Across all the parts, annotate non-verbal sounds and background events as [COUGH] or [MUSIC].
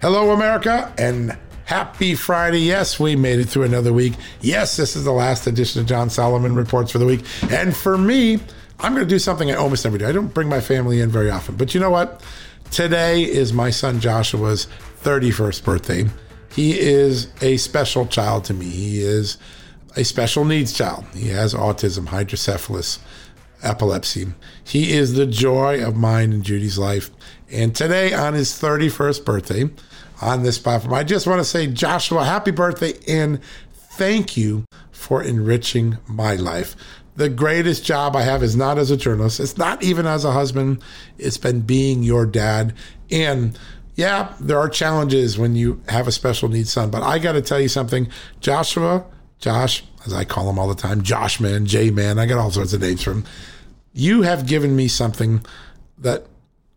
Hello, America, and happy Friday. Yes, we made it through another week. Yes, this is the last edition of John Solomon Reports for the week. And for me, I'm going to do something I almost never do. I don't bring my family in very often. But you know what? Today is my son Joshua's 31st birthday. He is a special child to me. He is a special needs child. He has autism, hydrocephalus, epilepsy. He is the joy of mine and Judy's life. And today, on his 31st birthday, on this platform, I just want to say, Joshua, happy birthday and thank you for enriching my life. The greatest job I have is not as a journalist, it's not even as a husband, it's been being your dad. And yeah, there are challenges when you have a special needs son, but I got to tell you something, Joshua, Josh, as I call him all the time, Josh man, J man, I got all sorts of names for him. You have given me something that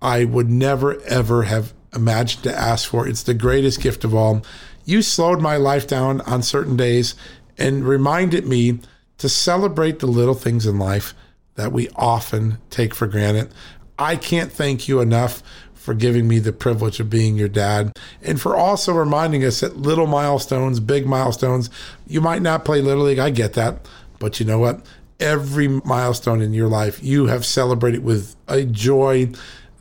I would never, ever have imagined to ask for. It's the greatest gift of all. You slowed my life down on certain days and reminded me to celebrate the little things in life that we often take for granted. I can't thank you enough for giving me the privilege of being your dad and for also reminding us that little milestones, big milestones, you might not play Little League. I get that. But you know what? Every milestone in your life, you have celebrated with a joy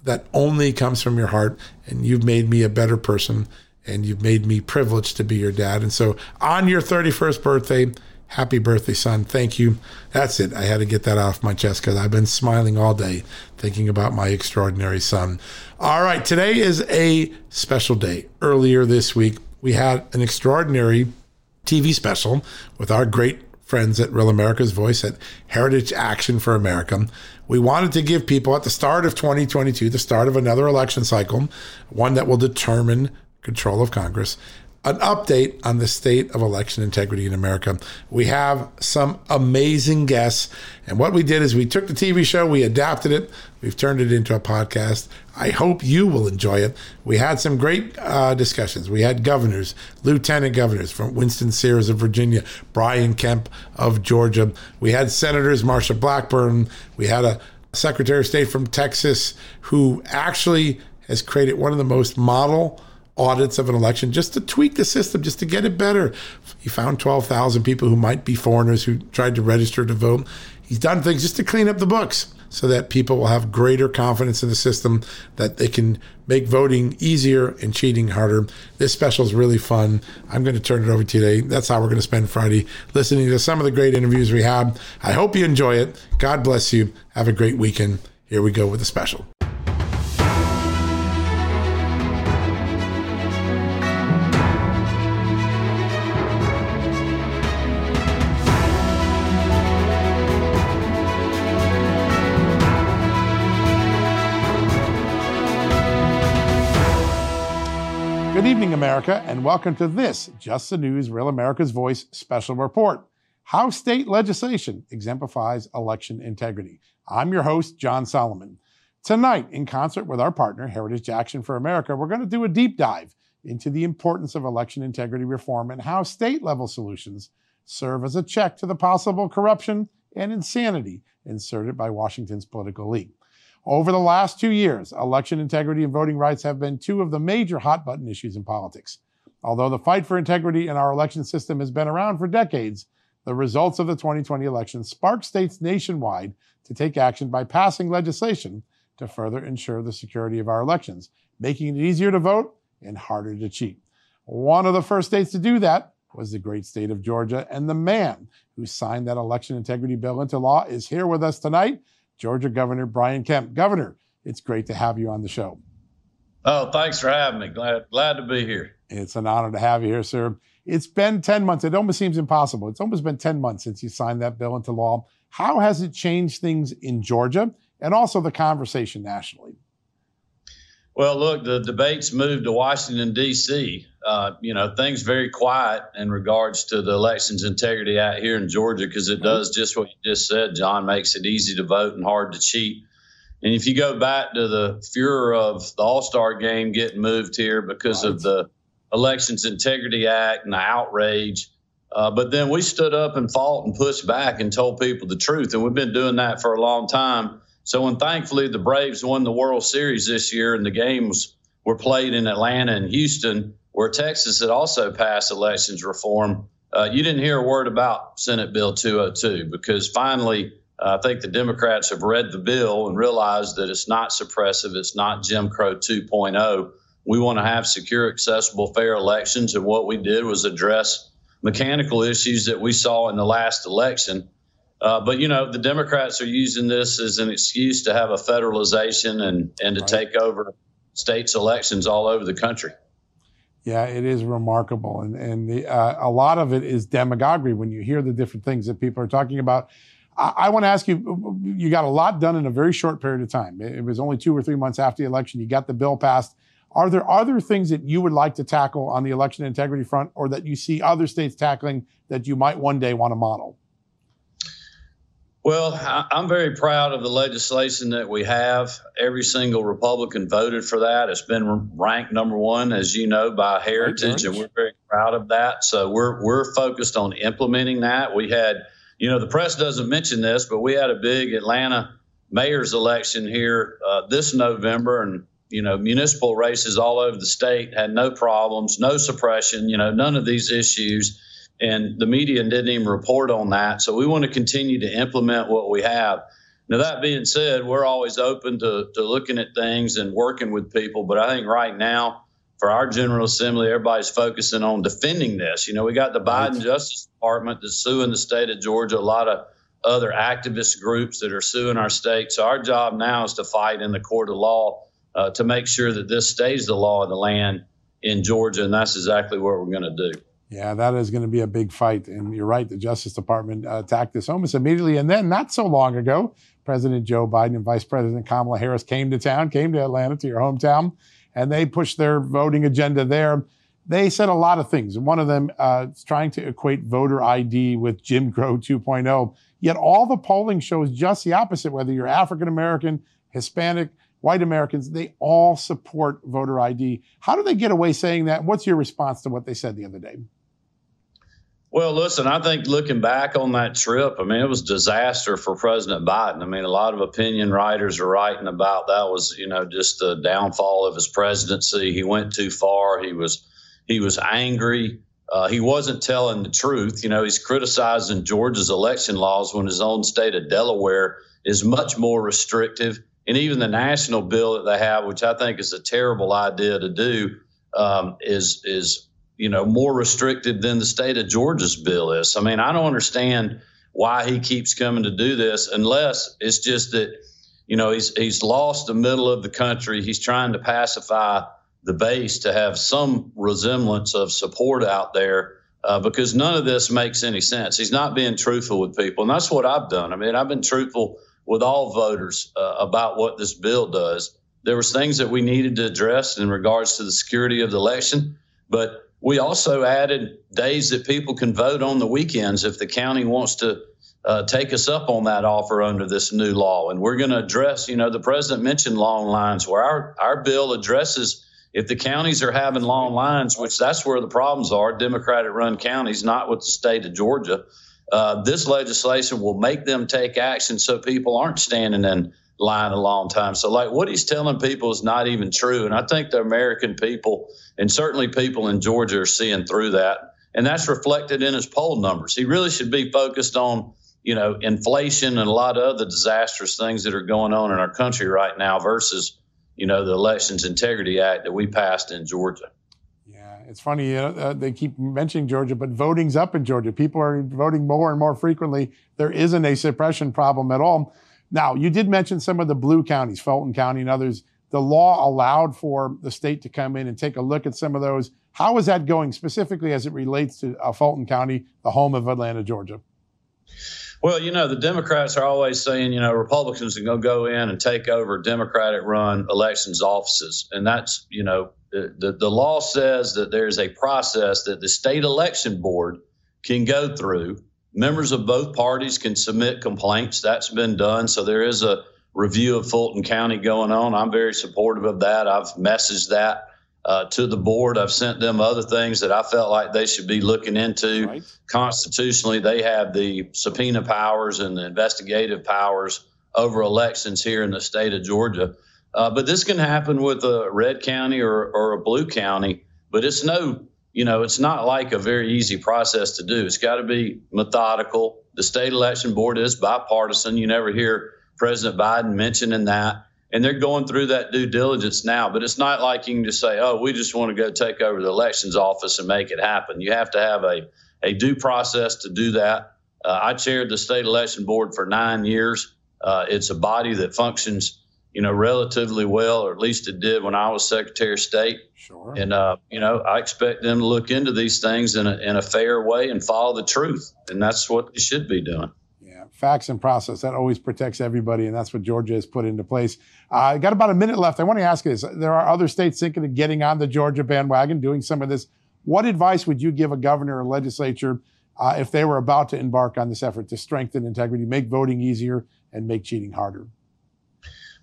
that only comes from your heart. And you've made me a better person and you've made me privileged to be your dad. And so on your 31st birthday, happy birthday, son. Thank you. That's it. I had to get that off my chest because I've been smiling all day thinking about my extraordinary son. All right, today is a special day. Earlier this week, we had an extraordinary TV special with our great friends at Real America's Voice at Heritage Action for America. We wanted to give people at the start of 2022, the start of another election cycle, one that will determine control of Congress, an update on the state of election integrity in America. We have some amazing guests. And what we did is we took the TV show, we adapted it, we've turned it into a podcast. I hope you will enjoy it. We had some great uh, discussions. We had governors, lieutenant governors from Winsome Sears of Virginia, Brian Kemp of Georgia. We had senators, Marsha Blackburn. We had a secretary of state from Texas who actually has created one of the most model audits of an election just to tweak the system, just to get it better. He found 12,000 people who might be foreigners who tried to register to vote. He's done things just to clean up the books so that people will have greater confidence in the system, that they can make voting easier and cheating harder. This special is really fun. I'm going to turn it over to you today. That's how we're going to spend Friday listening to some of the great interviews we had. I hope you enjoy it. God bless you. Have a great weekend. Here we go with the special. America, and welcome to this Just the News Real America's Voice special report How State Legislation Exemplifies Election Integrity. I'm your host, John Solomon. Tonight, in concert with our partner, Heritage Action for America, we're going to do a deep dive into the importance of election integrity reform and how state level solutions serve as a check to the possible corruption and insanity inserted by Washington's political elite. Over the last two years, election integrity and voting rights have been two of the major hot button issues in politics. Although the fight for integrity in our election system has been around for decades, the results of the 2020 election sparked states nationwide to take action by passing legislation to further ensure the security of our elections, making it easier to vote and harder to cheat. One of the first states to do that was the great state of Georgia, and the man who signed that election integrity bill into law is here with us tonight, Georgia Governor Brian Kemp. Governor, it's great to have you on the show. Oh, thanks for having me. Glad glad to be here. It's an honor to have you here, sir. It's been 10 months. It almost seems impossible. It's almost been 10 months since you signed that bill into law. How has it changed things in Georgia and also the conversation nationally? Well, look, the debates moved to Washington, D.C. Uh, you know, things very quiet in regards to the Elections Integrity out here in Georgia because it does just what you just said, John, makes it easy to vote and hard to cheat. And if you go back to the furor of the All Star game getting moved here because right. of the Elections Integrity Act and the outrage, uh, but then we stood up and fought and pushed back and told people the truth. And we've been doing that for a long time. So when thankfully the Braves won the World Series this year and the games were played in Atlanta and Houston, where Texas had also passed elections reform, uh, you didn't hear a word about Senate Bill 202 because finally, uh, I think the Democrats have read the bill and realized that it's not suppressive, it's not Jim Crow 2.0. We want to have secure, accessible, fair elections. And what we did was address mechanical issues that we saw in the last election. Uh, but you know, the Democrats are using this as an excuse to have a federalization and and to right. take over states' elections all over the country. Yeah, it is remarkable, and and the, uh, a lot of it is demagoguery when you hear the different things that people are talking about. I, I want to ask you: you got a lot done in a very short period of time. It, it was only two or three months after the election. You got the bill passed. Are there other things that you would like to tackle on the election integrity front, or that you see other states tackling that you might one day want to model? Well, I'm very proud of the legislation that we have. Every single Republican voted for that. It's been ranked number one, as you know, by Heritage, and we're very proud of that. So we're we're focused on implementing that. We had, you know, the press doesn't mention this, but we had a big Atlanta mayor's election here uh, this November, and you know, municipal races all over the state had no problems, no suppression, you know, none of these issues and the media didn't even report on that. So we want to continue to implement what we have. Now, that being said, we're always open to, to looking at things and working with people. But I think right now, for our General Assembly, everybody's focusing on defending this. You know, we got the Biden. Justice Department that's suing the state of Georgia, a lot of other activist groups that are suing our state. So our job now is to fight in the court of law uh, to make sure that this stays the law of the land in Georgia. And that's exactly what we're going to do. Yeah, that is going to be a big fight. And you're right, the Justice Department uh, attacked this almost immediately. And then, not so long ago, President Joe Biden and Vice President Kamala Harris came to town, came to Atlanta, to your hometown, and they pushed their voting agenda there. They said a lot of things. One of them uh, is trying to equate voter ID with Jim Crow 2.0. Yet all the polling shows just the opposite, whether you're African American, Hispanic, white Americans, they all support voter ID. How do they get away saying that? What's your response to what they said the other day? Well, listen, I think looking back on that trip, I mean, it was disaster for President Biden. I mean, a lot of opinion writers are writing about that was, you know, just the downfall of his presidency. He went too far. He was he was angry. Uh, he wasn't telling the truth. You know, he's criticizing Georgia's election laws when his own state of Delaware is much more restrictive. And even the national bill that they have, which I think is a terrible idea to do, um, is is you know, more restricted than the state of Georgia's bill is. I mean, I don't understand why he keeps coming to do this unless it's just that, you know, he's he's lost the middle of the country. He's trying to pacify the base to have some resemblance of support out there. Uh, because none of this makes any sense. He's not being truthful with people, and that's what I've done. I mean, I've been truthful with all voters uh, about what this bill does. There was things that we needed to address in regards to the security of the election, but we also added days that people can vote on the weekends if the county wants to uh, take us up on that offer under this new law. And we're going to address, you know, the president mentioned long lines where our, our bill addresses if the counties are having long lines, which that's where the problems are, Democratic run counties, not with the state of Georgia, uh, this legislation will make them take action so people aren't standing in line a long time. So, like what he's telling people is not even true. And I think the American people, and certainly people in Georgia, are seeing through that. And that's reflected in his poll numbers. He really should be focused on, you know, inflation and a lot of other disastrous things that are going on in our country right now versus, you know, the Elections Integrity Act that we passed in Georgia. Yeah, It's funny, uh, they keep mentioning Georgia, but voting's up in Georgia. People are voting more and more frequently. There isn't a suppression problem at all. Now, you did mention some of the blue counties, Fulton County and others. The law allowed for the state to come in and take a look at some of those. How is that going specifically as it relates to uh, Fulton County, the home of Atlanta, Georgia? Well, you know, the Democrats are always saying, you know, Republicans are going to go in and take over Democratic run elections offices. And that's, you know, the, the law says that there's a process that the state election board can go through. Members of both parties can submit complaints. That's been done. So there is a review of Fulton County going on. I'm very supportive of that. I've messaged that uh, to the board. I've sent them other things that I felt like they should be looking into. Right. Constitutionally, they have the subpoena powers and the investigative powers over elections here in the state of Georgia. Uh, but this can happen with a red county or, or a blue county, but it's no, you know, it's not like a very easy process to do. It's got to be methodical. The state election board is bipartisan. You never hear President Biden mentioning that. And they're going through that due diligence now, but it's not like you can just say, oh, we just want to go take over the elections office and make it happen. You have to have a, a due process to do that. Uh, I chaired the state election board for nine years. Uh, it's a body that functions you know, relatively well, or at least it did when I was Secretary of State. Sure. And, uh, you know, I expect them to look into these things in a, in a fair way and follow the truth. And that's what they should be doing. Yeah, facts and process. That always protects everybody. And that's what Georgia has put into place. I uh, got about a minute left. I want to ask you this. There are other states thinking of getting on the Georgia bandwagon, doing some of this. What advice would you give a governor or legislature uh, if they were about to embark on this effort to strengthen integrity, make voting easier, and make cheating harder?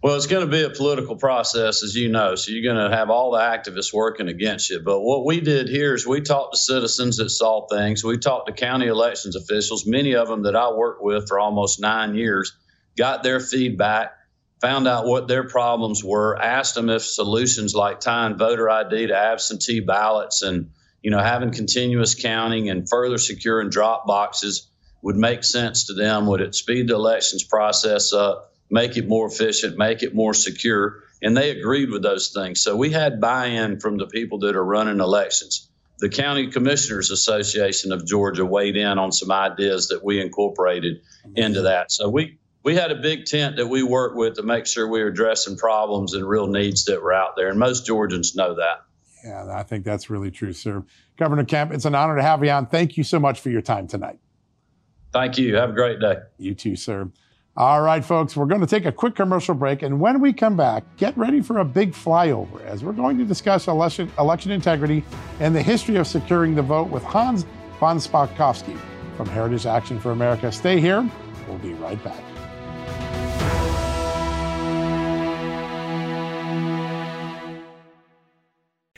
Well, it's going to be a political process, as you know. So you're going to have all the activists working against you. But what we did here is we talked to citizens that saw things. We talked to county elections officials, many of them that I worked with for almost nine years, got their feedback, found out what their problems were, asked them if solutions like tying voter ID to absentee ballots and you know having continuous counting and further securing drop boxes would make sense to them. Would it speed the elections process up? Make it more efficient, make it more secure. And they agreed with those things. So we had buy in from the people that are running elections. The County Commissioners Association of Georgia weighed in on some ideas that we incorporated into that. So we, we had a big tent that we worked with to make sure we were addressing problems and real needs that were out there. And most Georgians know that. Yeah, I think that's really true, sir. Governor Kemp, it's an honor to have you on. Thank you so much for your time tonight. Thank you. Have a great day. You too, sir. All right, folks, we're going to take a quick commercial break. And when we come back, get ready for a big flyover as we're going to discuss election, election integrity and the history of securing the vote with Hans von Spakovsky from Heritage Action for America. Stay here. We'll be right back.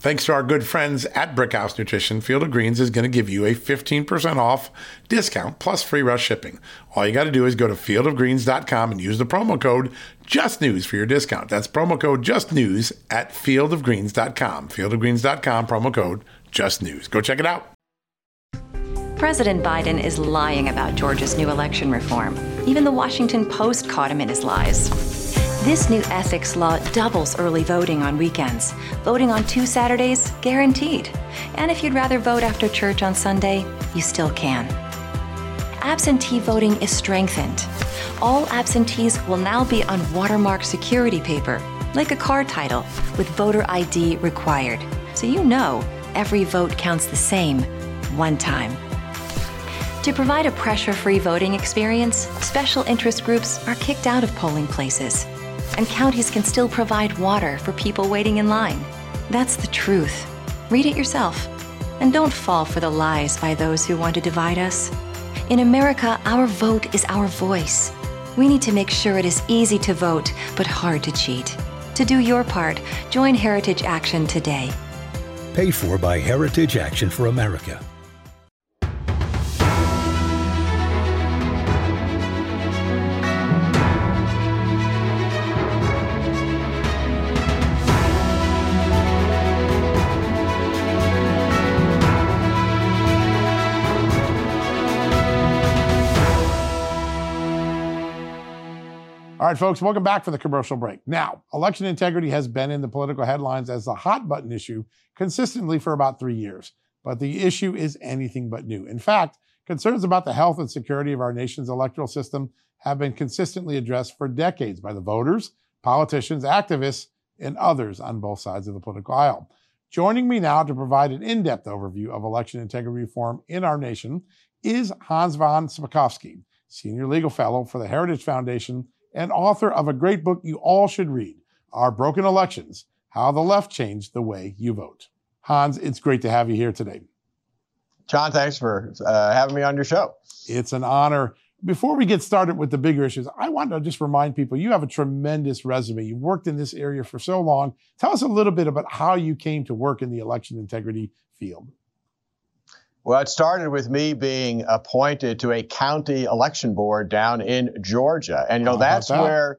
Thanks to our good friends at Brickhouse Nutrition, Field of Greens is going to give you a 15% off discount plus free rush shipping. All you got to do is go to fieldofgreens.com and use the promo code JUSTNEWS for your discount. That's promo code JUSTNEWS at fieldofgreens.com. Fieldofgreens.com, promo code JUSTNEWS. Go check it out. President Biden is lying about Georgia's new election reform. Even the Washington Post caught him in his lies. This new ethics law doubles early voting on weekends. Voting on two Saturdays, guaranteed. And if you'd rather vote after church on Sunday, you still can. Absentee voting is strengthened. All absentees will now be on watermark security paper, like a car title, with voter ID required. So you know every vote counts the same one time. To provide a pressure free voting experience, special interest groups are kicked out of polling places, and counties can still provide water for people waiting in line. That's the truth. Read it yourself. And don't fall for the lies by those who want to divide us. In America, our vote is our voice. We need to make sure it is easy to vote, but hard to cheat. To do your part, join Heritage Action today. Paid for by Heritage Action for America. All right, folks, welcome back for the commercial break. Now, election integrity has been in the political headlines as the hot button issue consistently for about three years. But the issue is anything but new. In fact, concerns about the health and security of our nation's electoral system have been consistently addressed for decades by the voters, politicians, activists, and others on both sides of the political aisle. Joining me now to provide an in depth overview of election integrity reform in our nation is Hans von Spakovsky, Senior Legal Fellow for the Heritage Foundation and author of a great book you all should read Our Broken Elections How the Left Changed the Way You Vote. Hans, it's great to have you here today. John, thanks for uh, having me on your show. It's an honor. Before we get started with the bigger issues, I want to just remind people you have a tremendous resume. You've worked in this area for so long. Tell us a little bit about how you came to work in the election integrity field. Well, it started with me being appointed to a county election board down in Georgia, and you know that's that? where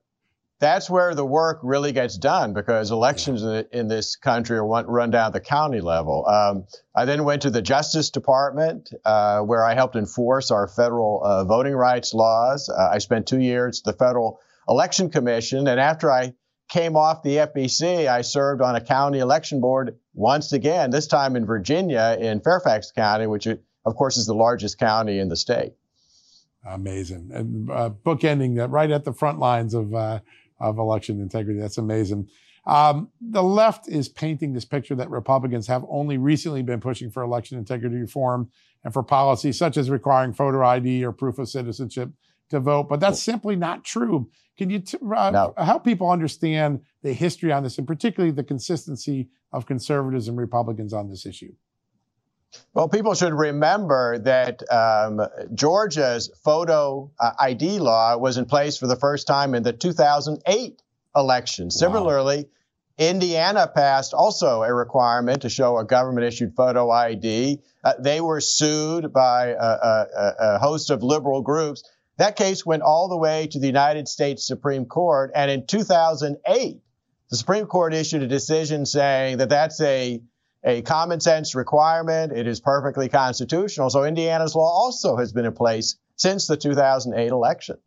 that's where the work really gets done because elections yeah. in, in, this country are run down at the county level. Um, I then went to the Justice Department uh, where I helped enforce our federal uh, voting rights laws. Uh, I spent two years at the Federal Election Commission, and after I came off the FEC, I served on a county election board once again, this time in Virginia in Fairfax County, which of course is the largest county in the state. Amazing. And uh, bookending that right at the front lines of, uh, of election integrity. That's amazing. Um, the left is painting this picture that Republicans have only recently been pushing for election integrity reform and for policies such as requiring photo ID or proof of citizenship to vote. But that's simply not true. Can you t- uh, no. help people understand the history on this and particularly the consistency of conservatives and Republicans on this issue? Well, people should remember that um, Georgia's photo uh, ID law was in place for the first time in the 2008 election. Wow. Similarly, Indiana passed also a requirement to show a government issued photo ID. Uh, they were sued by a, a, a, host of liberal groups. That case went all the way to the United States Supreme Court. And in 2008, the Supreme Court issued a decision saying that that's a, a common sense requirement. It is perfectly constitutional. So Indiana's law also has been in place since the 2008 election.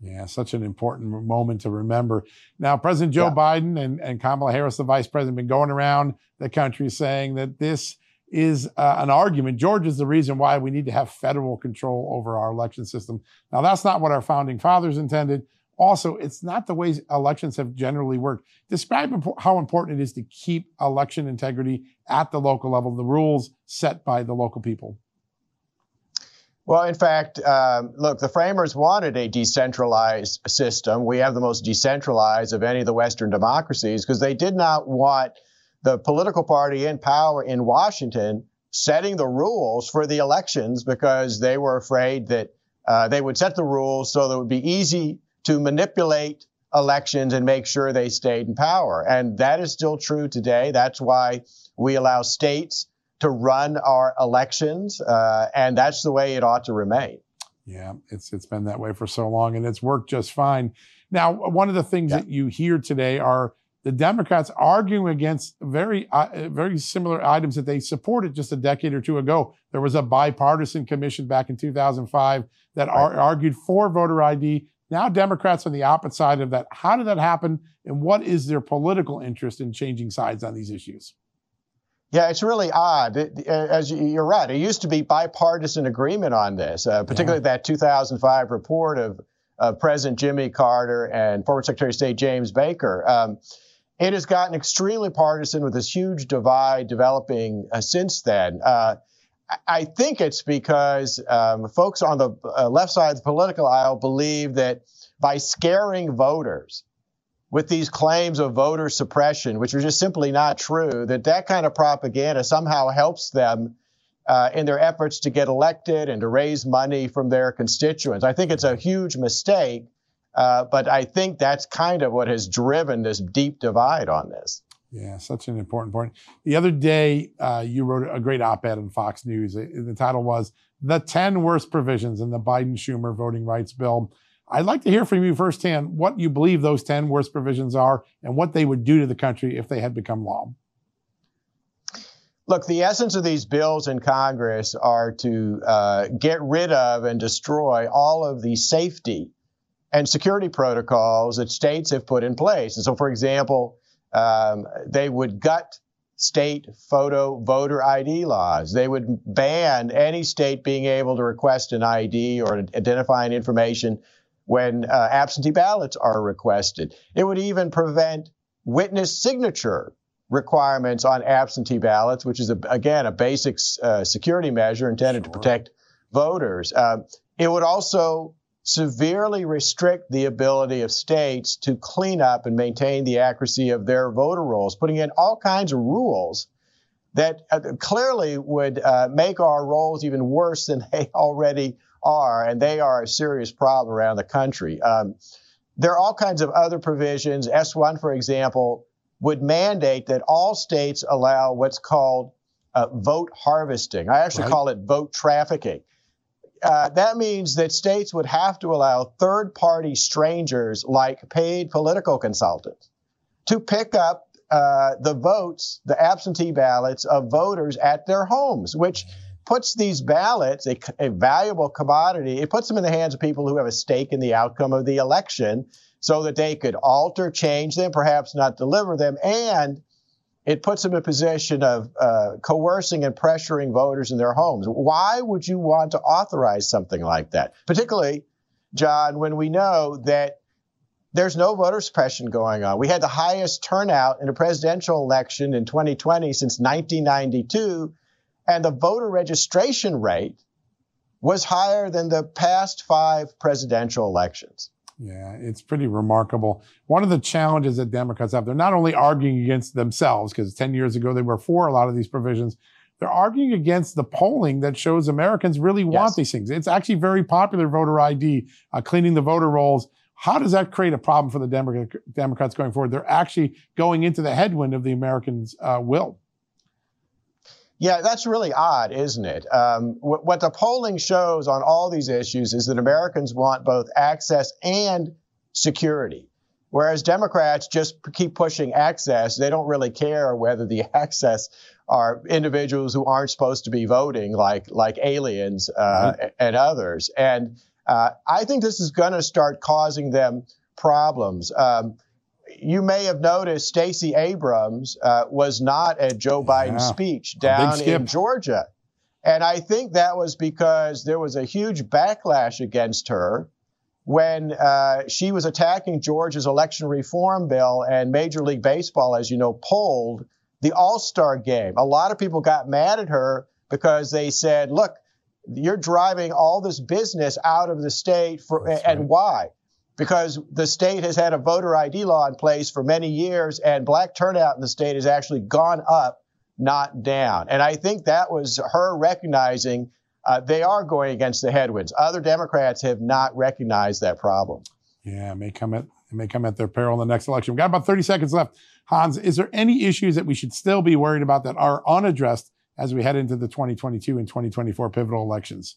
Yeah, such an important moment to remember. Now, President Joe yeah. Biden and, and Kamala Harris, the vice president, been going around the country saying that this is uh, an argument. Georgia is the reason why we need to have federal control over our election system. Now, that's not what our founding fathers intended. Also, it's not the way elections have generally worked. Describe how important it is to keep election integrity at the local level, the rules set by the local people. Well, in fact, um, look, the framers wanted a decentralized system. We have the most decentralized of any of the Western democracies because they did not want the political party in power in Washington setting the rules for the elections because they were afraid that uh, they would set the rules so that it would be easy to manipulate elections and make sure they stayed in power. And that is still true today. That's why we allow states to run our elections, uh, and that's the way it ought to remain. Yeah, it's it's been that way for so long, and it's worked just fine. Now, one of the things yeah. that you hear today are the Democrats arguing against very uh, very similar items that they supported just a decade or two ago. There was a bipartisan commission back in 2005 that right. ar- argued for voter ID. Now Democrats on the opposite side of that. How did that happen, and what is their political interest in changing sides on these issues? Yeah, it's really odd. It, as you're right, it used to be bipartisan agreement on this, uh, particularly yeah. that 2005 report of uh, President Jimmy Carter and former Secretary of State James Baker. Um, it has gotten extremely partisan with this huge divide developing uh, since then. Uh, I think it's because um, folks on the uh, left side of the political aisle believe that by scaring voters, with these claims of voter suppression, which are just simply not true, that that kind of propaganda somehow helps them uh, in their efforts to get elected and to raise money from their constituents. I think it's a huge mistake, uh, but I think that's kind of what has driven this deep divide on this. Yeah, such an important point. The other day, uh, you wrote a great op ed in Fox News. The title was The 10 Worst Provisions in the Biden Schumer Voting Rights Bill. I'd like to hear from you firsthand what you believe those 10 worst provisions are and what they would do to the country if they had become law. Look, the essence of these bills in Congress are to uh, get rid of and destroy all of the safety and security protocols that states have put in place. And so, for example, um, they would gut state photo voter ID laws. They would ban any state being able to request an ID or identifying information when uh, absentee ballots are requested. It would even prevent witness signature requirements on absentee ballots, which is, a, again, a basic uh, security measure intended sure. to protect voters. Uh, it would also severely restrict the ability of states to clean up and maintain the accuracy of their voter rolls, putting in all kinds of rules that uh, clearly would uh, make our rolls even worse than [LAUGHS] they already are, and they are a serious problem around the country. Um, there are all kinds of other provisions. S1, for example, would mandate that all states allow what's called uh, vote harvesting. I actually right. call it vote trafficking. Uh, that means that states would have to allow third party strangers like paid political consultants to pick up uh, the votes, the absentee ballots of voters at their homes, which puts these ballots, a, a, valuable commodity, it puts them in the hands of people who have a stake in the outcome of the election so that they could alter, change them, perhaps not deliver them, and it puts them in a position of uh, coercing and pressuring voters in their homes. Why would you want to authorize something like that? Particularly, John, when we know that there's no voter suppression going on. We had the highest turnout in a presidential election in 2020 since 1992, and the voter registration rate was higher than the past five presidential elections. Yeah, it's pretty remarkable. One of the challenges that Democrats have, they're not only arguing against themselves, because 10 years ago they were for a lot of these provisions, they're arguing against the polling that shows Americans really want yes. these things. It's actually very popular voter ID, uh, cleaning the voter rolls. How does that create a problem for the Democrats going forward? They're actually going into the headwind of the Americans' uh, will. Yeah, that's really odd, isn't it? Um, what, what the polling shows on all these issues is that Americans want both access and security. Whereas Democrats just keep pushing access, they don't really care whether the [LAUGHS] access are individuals who aren't supposed to be voting, like like aliens uh, mm-hmm. and others. And uh, I think this is going to start causing them problems. Um, you may have noticed Stacey Abrams uh, was not at Joe Biden's yeah. speech down in Georgia. And I think that was because there was a huge backlash against her when uh, she was attacking Georgia's election reform bill and Major League Baseball, as you know, pulled the All Star game. A lot of people got mad at her because they said, look, you're driving all this business out of the state for, and right. why? Because the state has had a voter ID law in place for many years, and black turnout in the state has actually gone up, not down. And I think that was her recognizing uh, they are going against the headwinds. Other Democrats have not recognized that problem. Yeah, it may come at it may come at their peril in the next election. We've got about 30 seconds left. Hans, is there any issues that we should still be worried about that are unaddressed as we head into the 2022 and 2024 pivotal elections?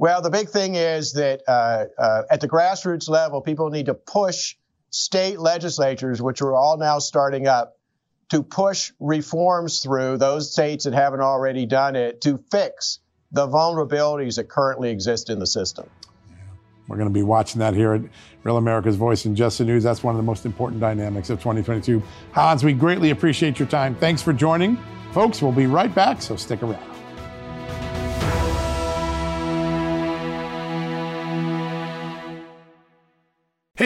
Well, the big thing is that uh, uh, at the grassroots level, people need to push state legislatures, which are all now starting up, to push reforms through those states that haven't already done it to fix the vulnerabilities that currently exist in the system. We're going to be watching that here at Real America's Voice and Just the News. That's one of the most important dynamics of 2022. Hans, we greatly appreciate your time. Thanks for joining. Folks, we'll be right back, so stick around.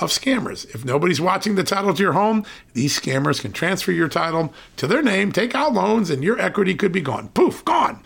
of scammers. If nobody's watching the title to your home, these scammers can transfer your title to their name, take out loans, and your equity could be gone. Poof, gone.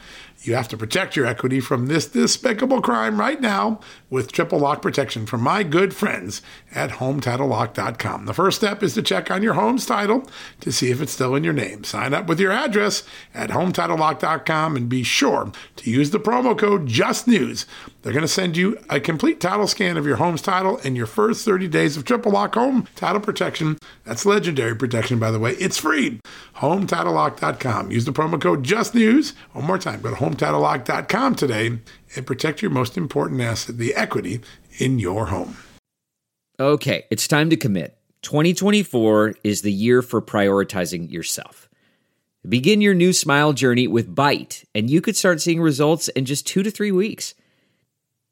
You have to protect your equity from this despicable crime right now with triple lock protection from my good friends at HomeTitleLock.com. The first step is to check on your home's title to see if it's still in your name. Sign up with your address at HomeTitleLock.com and be sure to use the promo code JUSTNEWS. They're going to send you a complete title scan of your home's title and your first 30 days of triple lock home title protection. That's legendary protection, by the way. It's free. HomeTitleLock.com. Use the promo code JUSTNEWS. One more time, go to HomeTitleLock.com today and protect your most important asset, the equity in your home. Okay, it's time to commit. 2024 is the year for prioritizing yourself. Begin your new smile journey with Byte, and you could start seeing results in just two to three weeks.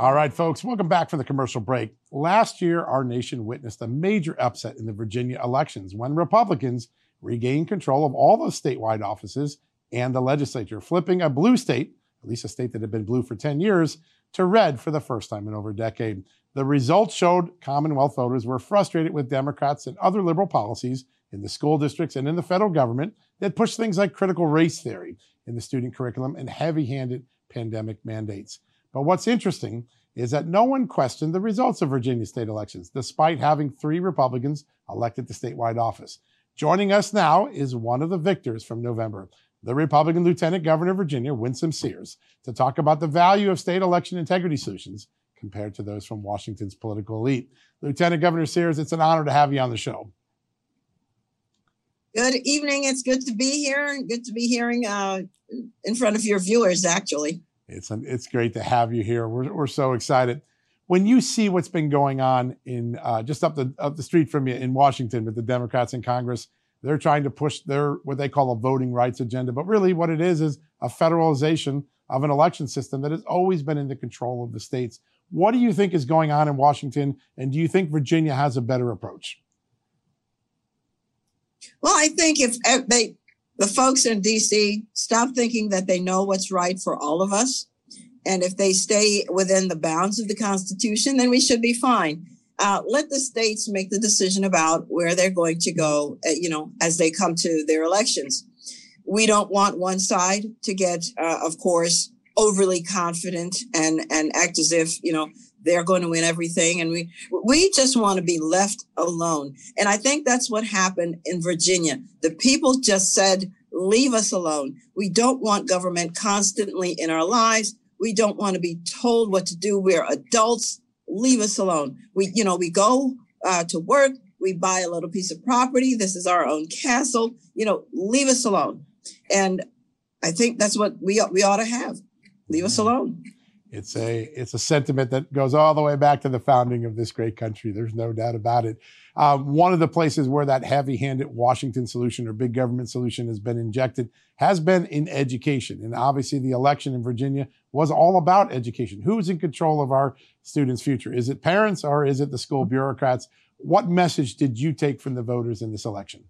All right, folks, welcome back from the commercial break. Last year, our nation witnessed a major upset in the Virginia elections when Republicans regained control of all the statewide offices and the legislature, flipping a blue state, at least a state that had been blue for 10 years, to red for the first time in over a decade. The results showed Commonwealth voters were frustrated with Democrats and other liberal policies in the school districts and in the federal government that pushed things like critical race theory in the student curriculum and heavy handed pandemic mandates. But what's interesting is that no one questioned the results of Virginia state elections, despite having three Republicans elected to statewide office. Joining us now is one of the victors from November, the Republican Lieutenant Governor of Virginia, Winsome Sears, to talk about the value of state election integrity solutions compared to those from Washington's political elite. Lieutenant Governor Sears, it's an honor to have you on the show. Good evening. It's good to be here. And good to be hearing uh, in front of your viewers, actually. It's, it's great to have you here. We're, we're so excited. When you see what's been going on in uh, just up the, up the street from you in Washington with the Democrats in Congress, they're trying to push their what they call a voting rights agenda. But really, what it is is a federalization of an election system that has always been in the control of the states. What do you think is going on in Washington? And do you think Virginia has a better approach? Well, I think if they, the folks in DC stop thinking that they know what's right for all of us, and if they stay within the bounds of the Constitution, then we should be fine. Uh, let the states make the decision about where they're going to go, uh, you know, as they come to their elections. We don't want one side to get, uh, of course, overly confident and and act as if you know they're going to win everything and we we just want to be left alone. And i think that's what happened in virginia. The people just said leave us alone. We don't want government constantly in our lives. We don't want to be told what to do. We're adults. Leave us alone. We you know we go uh, to work. We buy a little piece of property. This is our own castle. You know leave us alone. And i think that's what we we ought to have. Leave us alone it's a it's a sentiment that goes all the way back to the founding of this great country. There's no doubt about it. Um, one of the places where that heavy-handed Washington solution or big government solution has been injected has been in education, and obviously the election in Virginia was all about education. Who's in control of our students' future? Is it parents or is it the school bureaucrats? What message did you take from the voters in this election?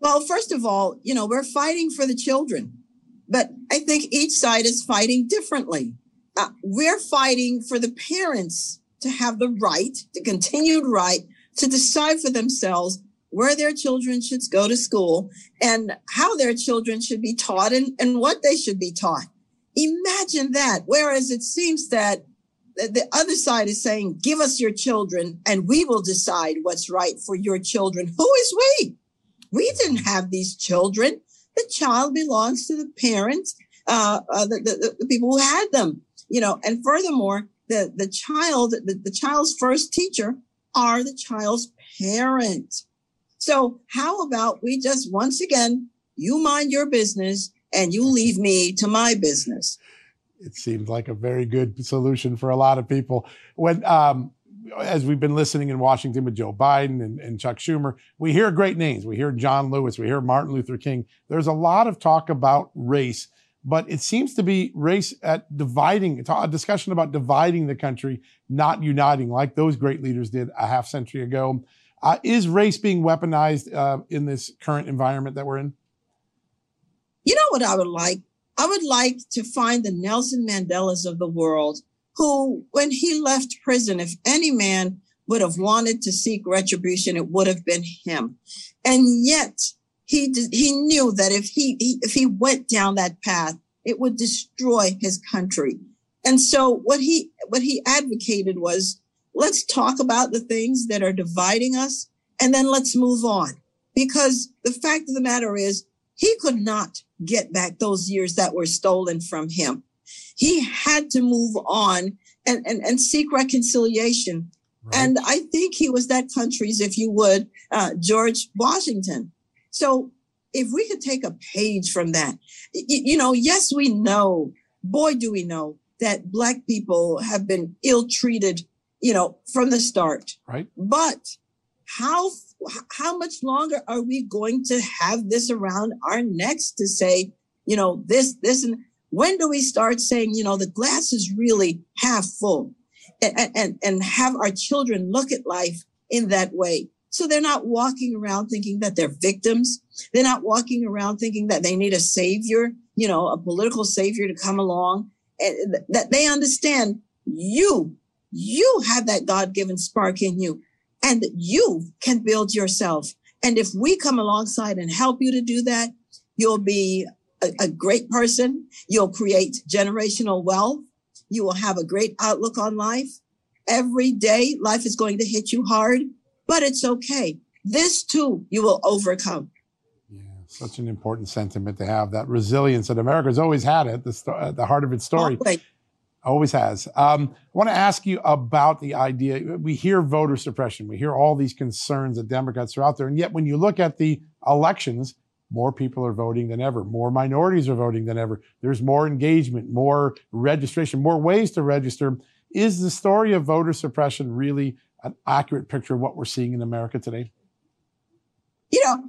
Well, first of all, you know, we're fighting for the children but I think each side is fighting differently. Uh, we're fighting for the parents to have the right, the continued right to decide for themselves where their children should go to school and how their children should be taught and, and what they should be taught. Imagine that. Whereas it seems that the other side is saying, give us your children and we will decide what's right for your children. Who is we? We didn't have these children the child belongs to the parents, uh, uh, the, the, the, people who had them, you know, and furthermore, the, the child, the, the child's first teacher are the child's parents. So how about we just once again, you mind your business and you leave me to my business. It seems like a very good solution for a lot of people. When um, as we've been listening in Washington with Joe Biden and, and, Chuck Schumer, we hear great names. We hear John Lewis, we hear Martin Luther King. There's a lot of talk about race, but it seems to be race at dividing, a discussion about dividing the country, not uniting, like those great leaders did a half century ago. Uh, is race being weaponized uh, in this current environment that we're in? You know what I would like? I would like to find the Nelson Mandelas of the world who, when he left prison, if any man would have wanted to seek retribution, it would have been him. And yet he, he knew that if he, he, if he went down that path, it would destroy his country. And so what he, what he advocated was, let's talk about the things that are dividing us and then let's move on. Because the fact of the matter is he could not get back those years that were stolen from him. He had to move on and, and, and seek reconciliation. Right. And I think he was that country's, if you would, uh, George Washington. So if we could take a page from that, you, you know, yes, we know, boy, do we know that black people have been ill treated, you know, from the start. Right. But how how much longer are we going to have this around our necks to say, you know, this, this, and when do we start saying, you know, the glass is really half full and, and, and have our children look at life in that way? So they're not walking around thinking that they're victims. They're not walking around thinking that they need a savior, you know, a political savior to come along and that they understand You, you have that God given spark in you and you can build yourself. And if we come alongside and help you to do that, you'll be a, a great person. You'll create generational wealth. You will have a great outlook on life. Every day, life is going to hit you hard, but it's okay. This too, you will overcome. Yeah, such an important sentiment to have that resilience that America's always had at the, st- at the heart of its story. Always. Always has. Um, I want to ask you about the idea. We hear voter suppression. We hear all these concerns that Democrats are out there. And yet, when you look at the elections, more people are voting than ever. More minorities are voting than ever. There's more engagement, more registration, more ways to register. Is the story of voter suppression really an accurate picture of what we're seeing in America today? You know,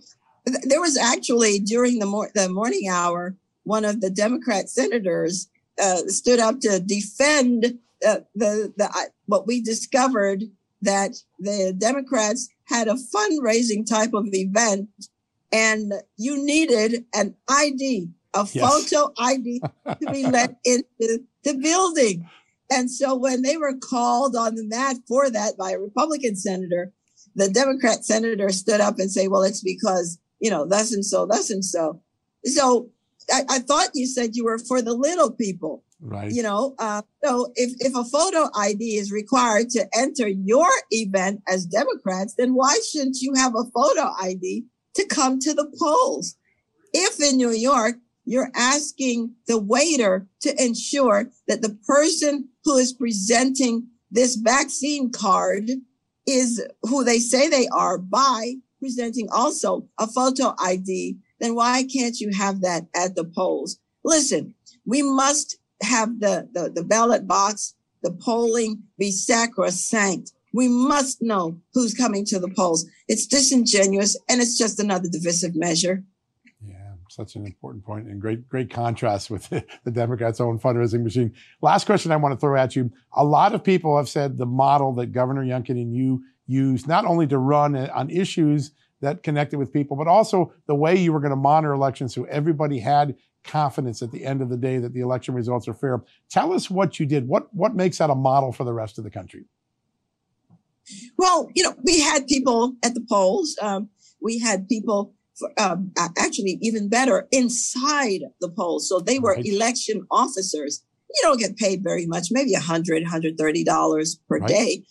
there was actually during the, mor- the morning hour, one of the Democrat senators uh, stood up to defend uh, the, the uh, what we discovered that the Democrats had a fundraising type of event and you needed an ID, a yes. photo ID [LAUGHS] to be let into the building. And so when they were called on the mat for that by a Republican senator, the Democrat senator stood up and say, well, it's because, you know, thus and so, thus and so. So I, I thought you said you were for the little people. Right. You know, uh, so if, if a photo ID is required to enter your event as Democrats, then why shouldn't you have a photo ID to come to the polls. If in New York, you're asking the waiter to ensure that the person who is presenting this vaccine card is who they say they are by presenting also a photo ID, then why can't you have that at the polls? Listen, we must have the, the, the ballot box, the polling be sacrosanct. We must know who's coming to the polls. It's disingenuous and it's just another divisive measure. Yeah, such an important point and great, great contrast with [LAUGHS] the Democrats' own fundraising machine. Last question I want to throw at you. A lot of people have said the model that Governor Youngkin and you used not only to run on issues that connected with people, but also the way you were going to monitor elections so everybody had confidence at the end of the day that the election results are fair. Tell us what you did. What what makes that a model for the rest of the country? Well, you know, we had people at the polls. Um, we had people, for, um, actually, even better, inside the polls. So they were right. election officers. You don't get paid very much, maybe a hundred, hundred thirty dollars per right. day,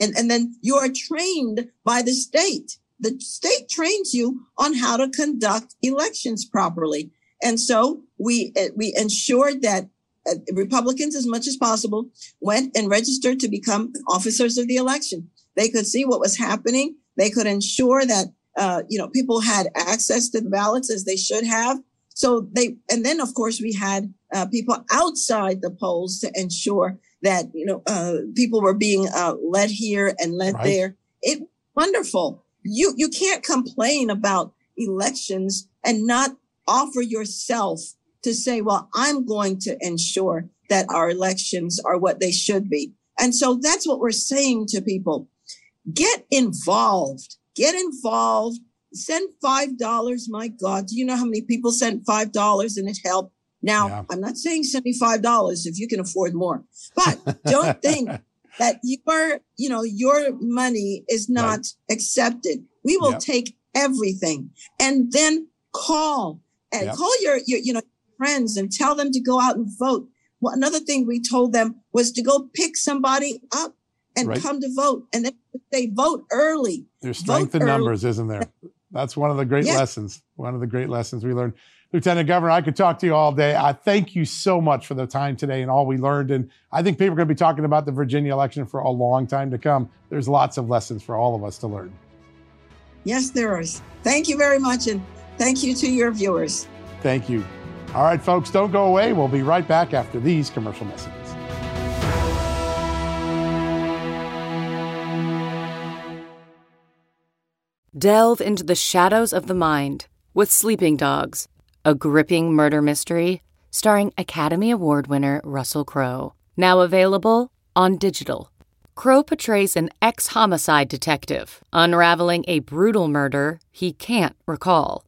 and and then you are trained by the state. The state trains you on how to conduct elections properly, and so we uh, we ensured that uh, Republicans, as much as possible, went and registered to become officers of the election. They could see what was happening. They could ensure that uh, you know people had access to the ballots as they should have. So they, and then of course we had uh, people outside the polls to ensure that you know uh, people were being uh, led here and led right. there. It wonderful. You you can't complain about elections and not offer yourself to say, well, I'm going to ensure that our elections are what they should be. And so that's what we're saying to people. Get involved. Get involved. Send $5. My God, do you know how many people sent $5 and it helped? Now, yeah. I'm not saying $75 if you can afford more, but [LAUGHS] don't think that your, you know, your money is not right. accepted. We will yep. take everything and then call and yep. call your, your, you know, friends and tell them to go out and vote. Well, another thing we told them was to go pick somebody up and right. come to vote. And then they vote early. There's strength in numbers, isn't there? That's one of the great lessons. One of the great lessons we learned. Lieutenant Governor, I could talk to you all day. I thank you so much for the time today and all we learned. And I think people are going to be talking about the Virginia election for a long time to come. There's lots of lessons for all of us to learn. Yes, there is. Thank you very much. And thank you to your viewers. Thank you. All right, folks, don't go away. We'll be right back after these commercial messages. Delve into the shadows of the mind with Sleeping Dogs, a gripping murder mystery starring Academy Award winner Russell Crowe. Now available on digital. Crowe portrays an ex homicide detective unraveling a brutal murder he can't recall.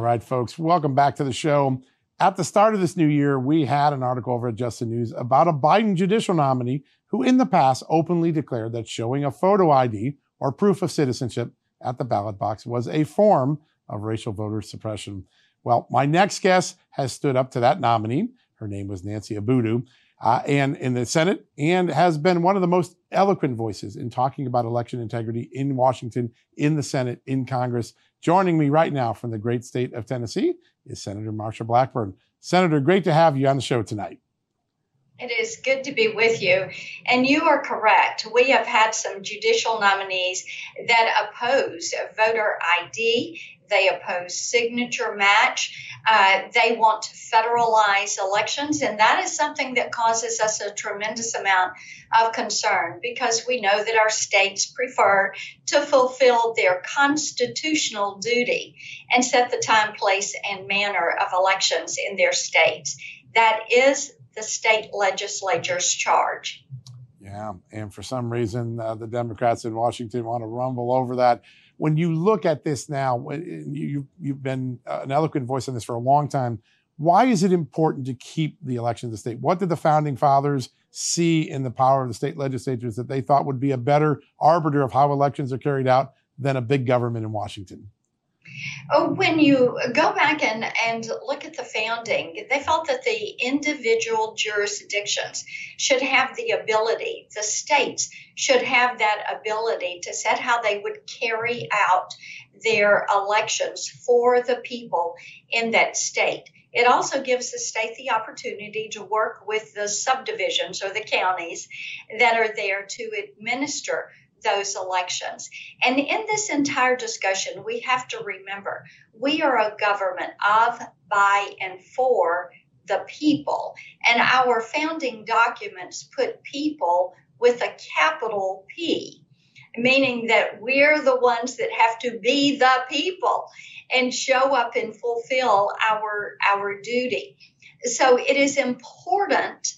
All right, folks, welcome back to the show. At the start of this new year, we had an article over at Just the News about a Biden judicial nominee who, in the past, openly declared that showing a photo ID or proof of citizenship at the ballot box was a form of racial voter suppression. Well, my next guest has stood up to that nominee. Her name was Nancy Abudu, uh, and in the Senate, and has been one of the most eloquent voices in talking about election integrity in Washington, in the Senate, in Congress. Joining me right now from the great state of Tennessee is Senator Marsha Blackburn. Senator, great to have you on the show tonight. It is good to be with you. And you are correct. We have had some judicial nominees that oppose voter ID they oppose signature match. Uh, they want to federalize elections. And that is something that causes us a tremendous amount of concern because we know that our states prefer to fulfill their constitutional duty and set the time, place, and manner of elections in their states. That is the state legislature's charge. Yeah, and for some reason, uh, the Democrats in Washington want to rumble over that when you look at this now, you, you've been uh, an eloquent voice on this for a long time. Why is it important to keep the election of the state? What did the founding fathers see in the power of the state legislatures that they thought would be a better arbiter of how elections are carried out than a big government in Washington? Oh, when you go back and, and look at the founding, they felt that the individual jurisdictions should have the ability, the states should have that ability to set how they would carry out their elections for the people in that state. It also gives the state the opportunity to work with the subdivisions or the counties that are there to administer those elections. And in this entire discussion, we have to remember we are a government of, by, and for the people. And our founding documents put people with a capital P, meaning that we're the ones that have to be the people and show up and fulfill our, our duty. So it is important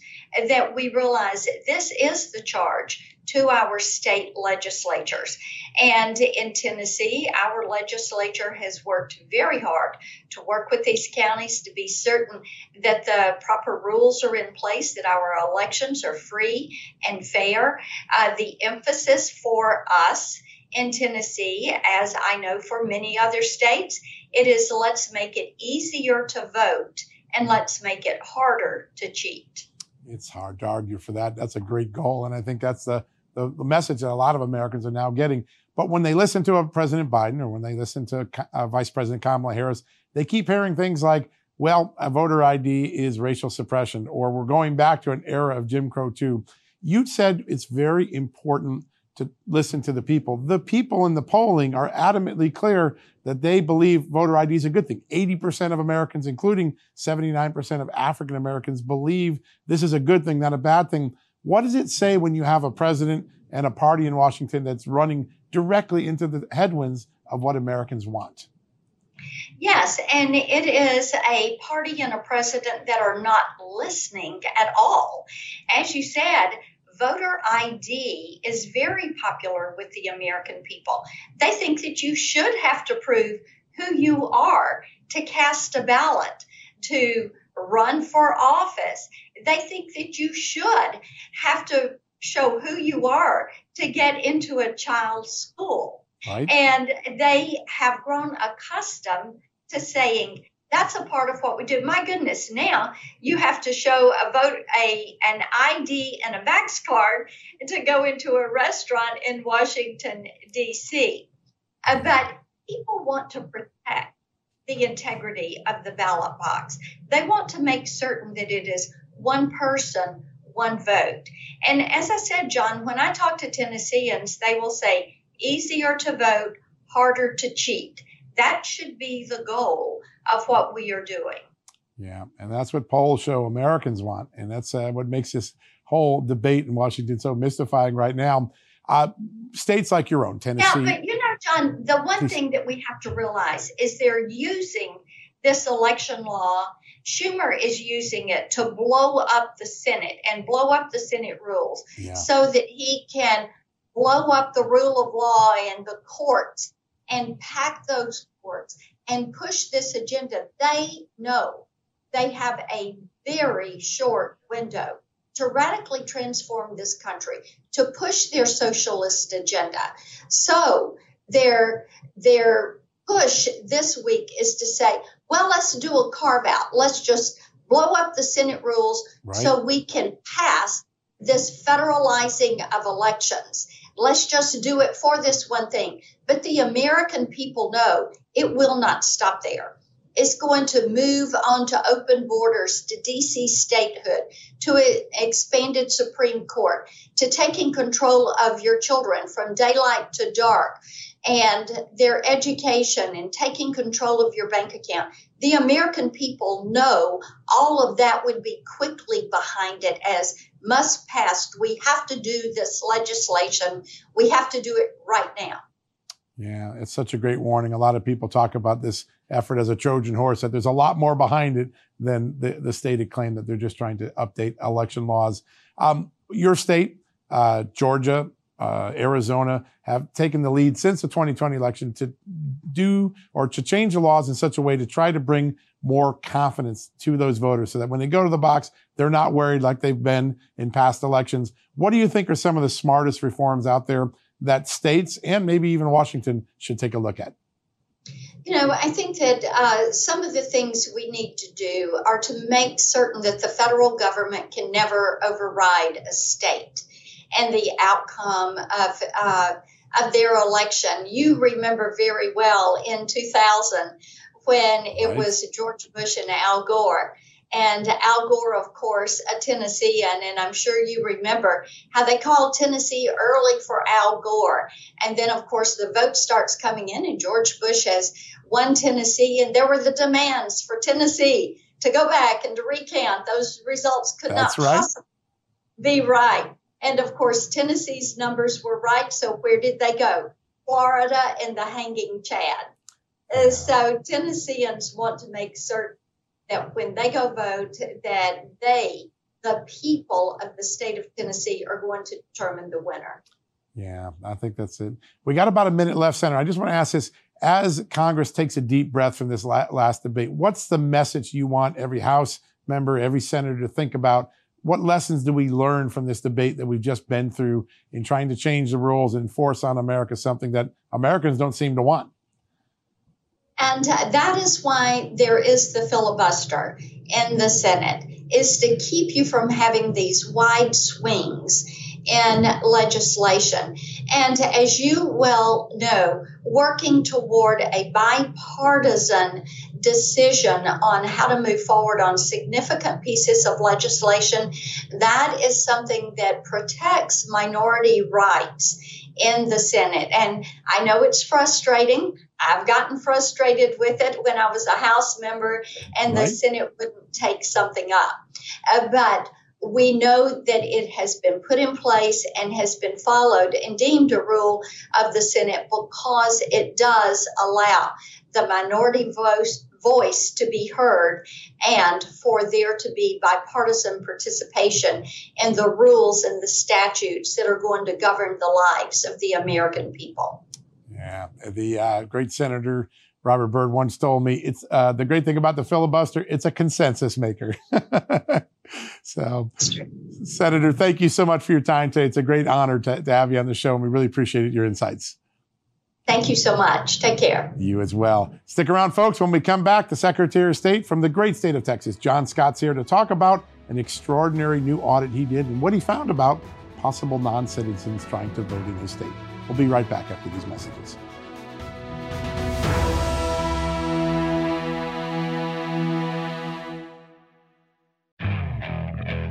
that we realize that this is the charge to our state legislatures. And in Tennessee, our legislature has worked very hard to work with these counties to be certain that the proper rules are in place, that our elections are free and fair. Uh, the emphasis for us in Tennessee, as I know for many other states, it is let's make it easier to vote and let's make it harder to cheat it's hard to argue for that. That's a great goal. And I think that's the, the, the, message that a lot of Americans are now getting. But when they listen to President Biden or when they listen to uh, Vice President Kamala Harris, they keep hearing things like, well, a voter ID is racial suppression, or we're going back to an era of Jim Crow too. You said it's very important to listen to the people. The people in the polling are adamantly clear that they believe voter ID is a good thing. 80% of Americans, including 79% of African Americans, believe this is a good thing, not a bad thing. What does it say when you have a president and a party in Washington that's running directly into the headwinds of what Americans want? Yes, and it is a party and a president that are not listening at all. As you said, voter ID is very popular with the American people. They think that you should have to prove who you are to cast a ballot, to run for office. They think that you should have to show who you are to get into a child's school. Right. And they have grown accustomed to saying, that's a part of what we do. My goodness, now you have to show a vote a an ID and a Vax card to go into a restaurant in Washington D.C. Uh, but people want to protect the integrity of the ballot box. They want to make certain that it is one person, one vote. And as I said, John, when I talk to Tennesseans, they will say easier to vote, harder to cheat. That should be the goal of what we are doing. Yeah, and that's what polls show Americans want, and that's uh, what makes this whole debate in Washington so mystifying right now. Uh, states like your own, Tennessee. Yeah, but you know, John, the one thing that we have to realize is they're using this election law. Schumer is using it to blow up the Senate and blow up the Senate rules yeah. so that he can blow up the rule of law and the courts and pack those courts and push this agenda. They know they have a very short window to radically transform this country, to push their socialist agenda. So their their push this week is to say, well, let's do a carve out. Let's just blow up the Senate rules right. so we can pass this federalizing of elections. Let's just do it for this one thing. But the American people know it will not stop there. It's going to move on to open borders, to DC statehood, to an expanded Supreme Court, to taking control of your children from daylight to dark, and their education and taking control of your bank account. The American people know all of that would be quickly behind it as must pass. We have to do this legislation. We have to do it right now. Yeah, it's such a great warning. A lot of people talk about this effort as a Trojan horse, that there's a lot more behind it than the, the stated claim that they're just trying to update election laws. Um, your state, uh, Georgia, uh, Arizona have taken the lead since the 2020 election to do or to change the laws in such a way to try to bring more confidence to those voters so that when they go to the box, they're not worried like they've been in past elections. What do you think are some of the smartest reforms out there that states and maybe even Washington should take a look at? You know, I think that uh, some of the things we need to do are to make certain that the federal government can never override a state and the outcome of uh, of their election. You remember very well in 2000 when it right. was George Bush and Al Gore. And Al Gore, of course, a Tennessean, and I'm sure you remember how they called Tennessee early for Al Gore. And then, of course, the vote starts coming in, and George Bush has won Tennessee, and there were the demands for Tennessee to go back and to recount. Those results could That's not right. possibly be right. And of course, Tennessee's numbers were right. So where did they go? Florida and the hanging Chad. Uh, so Tennesseans want to make certain that when they go vote, that they, the people of the state of Tennessee, are going to determine the winner. Yeah, I think that's it. We got about a minute left, Senator. I just want to ask this: as Congress takes a deep breath from this last debate, what's the message you want every House member, every senator to think about what lessons do we learn from this debate that we've just been through in trying to change the rules and force on America something that Americans don't seem to want? And uh, that is why there is the filibuster in the Senate, is to keep you from having these wide swings in legislation. And as you well know, working toward a bipartisan decision on how to move forward on significant pieces of legislation, that is something that protects minority rights in the Senate. And I know it's frustrating. I've gotten frustrated with it when I was a House member and right. the Senate wouldn't take something up. Uh, but we know that it has been put in place and has been followed and deemed a rule of the Senate because it does allow the minority voice, voice to be heard and for there to be bipartisan participation in the rules and the statutes that are going to govern the lives of the American people. Yeah, the uh, great Senator Robert Byrd once told me it's uh, the great thing about the filibuster, it's a consensus maker. [LAUGHS] so, Senator, thank you so much for your time today. It's a great honor to, to have you on the show, and we really appreciate your insights. Thank you so much. Take care. You as well. Stick around, folks. When we come back, the Secretary of State from the great state of Texas, John Scott's here to talk about an extraordinary new audit he did and what he found about possible non citizens trying to vote in his state. We'll be right back after these messages.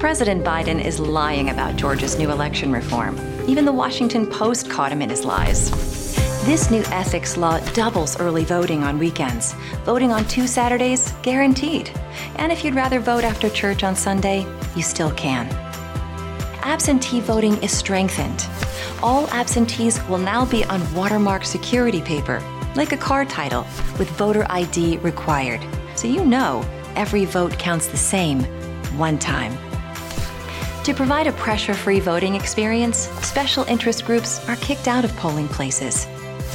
President Biden is lying about Georgia's new election reform. Even the Washington Post caught him in his lies. This new ethics law doubles early voting on weekends. Voting on two Saturdays, guaranteed. And if you'd rather vote after church on Sunday, you still can. Absentee voting is strengthened. All absentees will now be on watermark security paper, like a car title, with voter ID required. So you know every vote counts the same one time. To provide a pressure free voting experience, special interest groups are kicked out of polling places,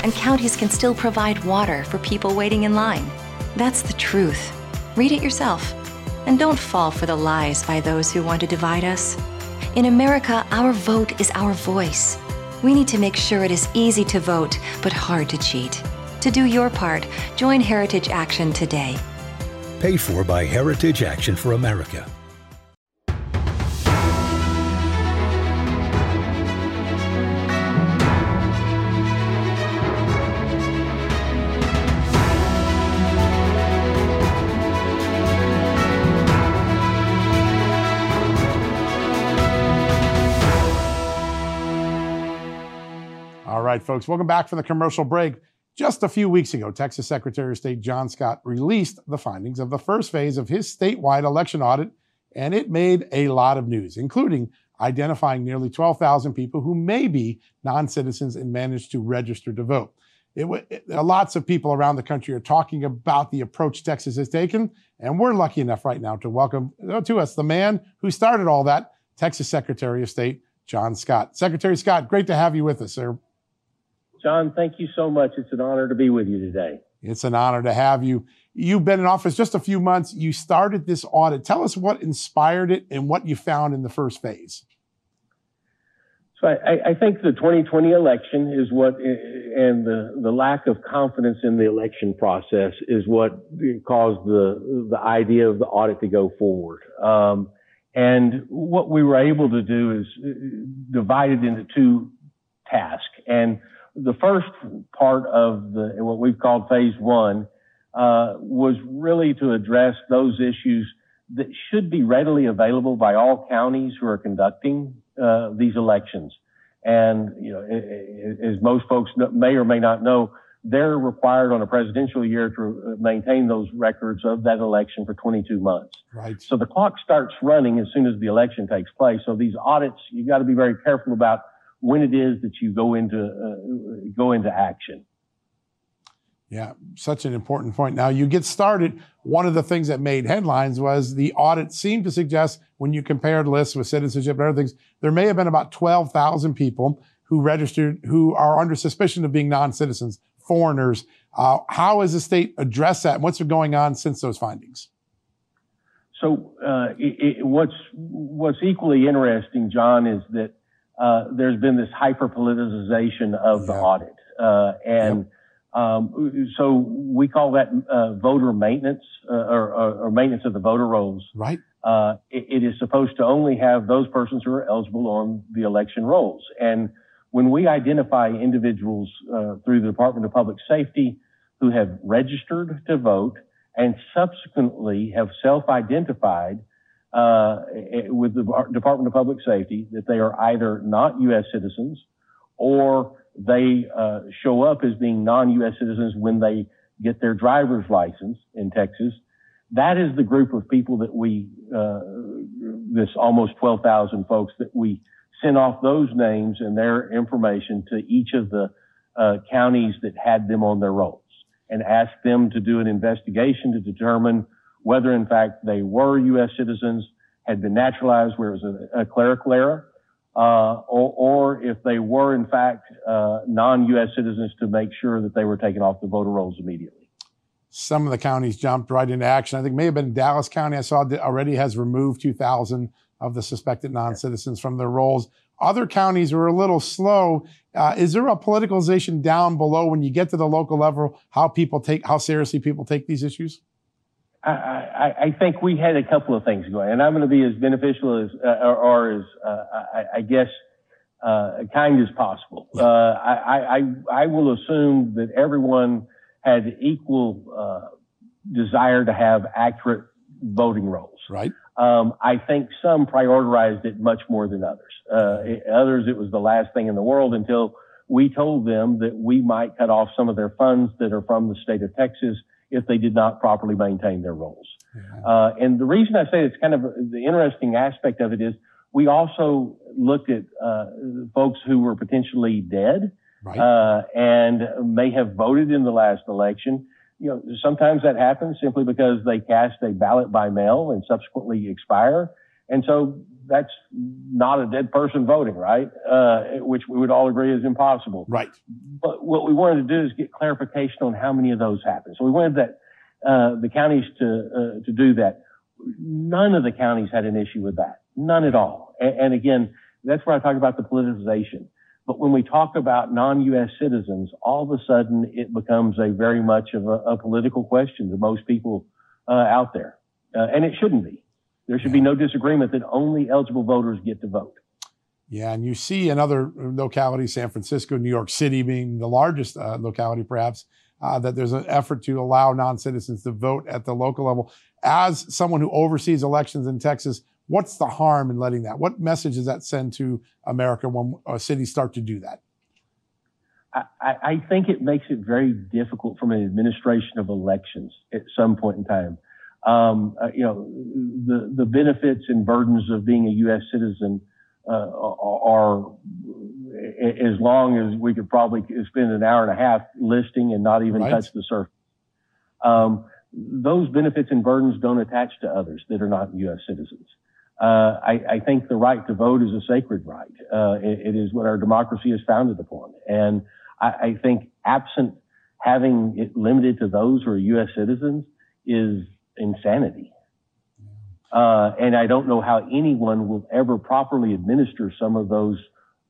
and counties can still provide water for people waiting in line. That's the truth. Read it yourself. And don't fall for the lies by those who want to divide us. In America, our vote is our voice. We need to make sure it is easy to vote, but hard to cheat. To do your part, join Heritage Action today. Paid for by Heritage Action for America. Right, folks, welcome back from the commercial break. Just a few weeks ago, Texas Secretary of State John Scott released the findings of the first phase of his statewide election audit, and it made a lot of news, including identifying nearly 12,000 people who may be non citizens and managed to register to vote. It, it, lots of people around the country are talking about the approach Texas has taken, and we're lucky enough right now to welcome uh, to us the man who started all that, Texas Secretary of State John Scott. Secretary Scott, great to have you with us, sir. John, thank you so much. It's an honor to be with you today. It's an honor to have you. You've been in office just a few months. You started this audit. Tell us what inspired it and what you found in the first phase. So I, I think the 2020 election is what, and the, the lack of confidence in the election process is what caused the, the idea of the audit to go forward. Um, and what we were able to do is uh, divide it into two tasks. And the first part of the, what we've called phase one uh, was really to address those issues that should be readily available by all counties who are conducting uh, these elections. And you know, as most folks may or may not know, they're required on a presidential year to maintain those records of that election for 22 months. Right. So the clock starts running as soon as the election takes place. So these audits, you've got to be very careful about when it is that you go into uh, go into action. Yeah, such an important point. Now you get started. One of the things that made headlines was the audit seemed to suggest when you compared lists with citizenship and other things, there may have been about 12,000 people who registered who are under suspicion of being non-citizens, foreigners. Uh, how has the state addressed that? And what's been going on since those findings? So uh, it, it, what's what's equally interesting, John, is that uh, there's been this hyper politicization of yeah. the audit. Uh, and yep. um, so we call that uh, voter maintenance uh, or, or, maintenance of the voter rolls. Right. It, it is supposed to only have those persons who are eligible on the election rolls. And when we identify individuals uh, through the Department of Public Safety who have registered to vote and subsequently have self-identified uh, with the Department of Public Safety that they are either not U.S. citizens or they uh, show up as being non-U.S. citizens when they get their driver's license in Texas. That is the group of people that we, uh, this almost 12,000 folks that we sent off those names and their information to each of the uh, counties that had them on their rolls and asked them to do an investigation to determine whether in fact they were U.S. citizens, had been naturalized where it was a, a clerical error, uh, or, or, if they were in fact uh, non-U.S. citizens to make sure that they were taken off the voter rolls immediately. Some of the counties jumped right into action. I think may have been Dallas County. I saw that already has removed 2,000 of the suspected non-citizens from their rolls. Other counties were a little slow. Uh, is there a politicalization down below when you get to the local level? How people take how seriously people take these issues? I, I, I think we had a couple of things going, and I'm going to be as beneficial as uh, or, or, as uh, I, I, guess uh, kind as possible. Uh, I, I will assume that everyone had equal uh, desire to have accurate voting rolls. Right. Um, I think some prioritized it much more than others. Uh, others, it was the last thing in the world until we told them that we might cut off some of their funds that are from the state of Texas if they did not properly maintain their rolls. Yeah. Uh, and the reason I say it's kind of the interesting aspect of it is we also looked at uh, folks who were potentially dead right. Uh, and may have voted in the last election you know, sometimes that happens simply because they cast a ballot by mail and subsequently expire. And so that's not a dead person voting, right? Uh, which we would all agree is impossible. Right. But what we wanted to do is get clarification on how many of those happen. So we wanted that, uh, the counties to, uh, to do that. None of the counties had an issue with that. None at all. And, and again, that's where I talk about the politicization. But when we talk about non-U.S. citizens, all of a sudden it becomes a very much of a, a political question to most people uh, out there, uh, and it shouldn't be. There should be no disagreement that only eligible voters get to vote. Yeah, and you see in other localities, San Francisco, New York City being the largest uh, locality, perhaps, uh, that there's an effort to allow non-citizens to vote at the local level. As someone who oversees elections in Texas, What's the harm in letting that? What message does that send to America when cities start to do that? I, I, think it makes it very difficult from an administration of elections at some point in time. Um, uh, you know, the, the benefits and burdens of being a U.S. citizen uh, are, as long as we could probably spend an hour and a half listing and not even right. touch the surface. Um, those benefits and burdens don't attach to others that are not U.S. citizens. Uh, I, I, think the right to vote is a sacred right. Uh, it, it is what our democracy is founded upon. And I, I, think absent having it limited to those who are U.S. citizens is insanity. Uh, and I don't know how anyone will ever properly administer some of those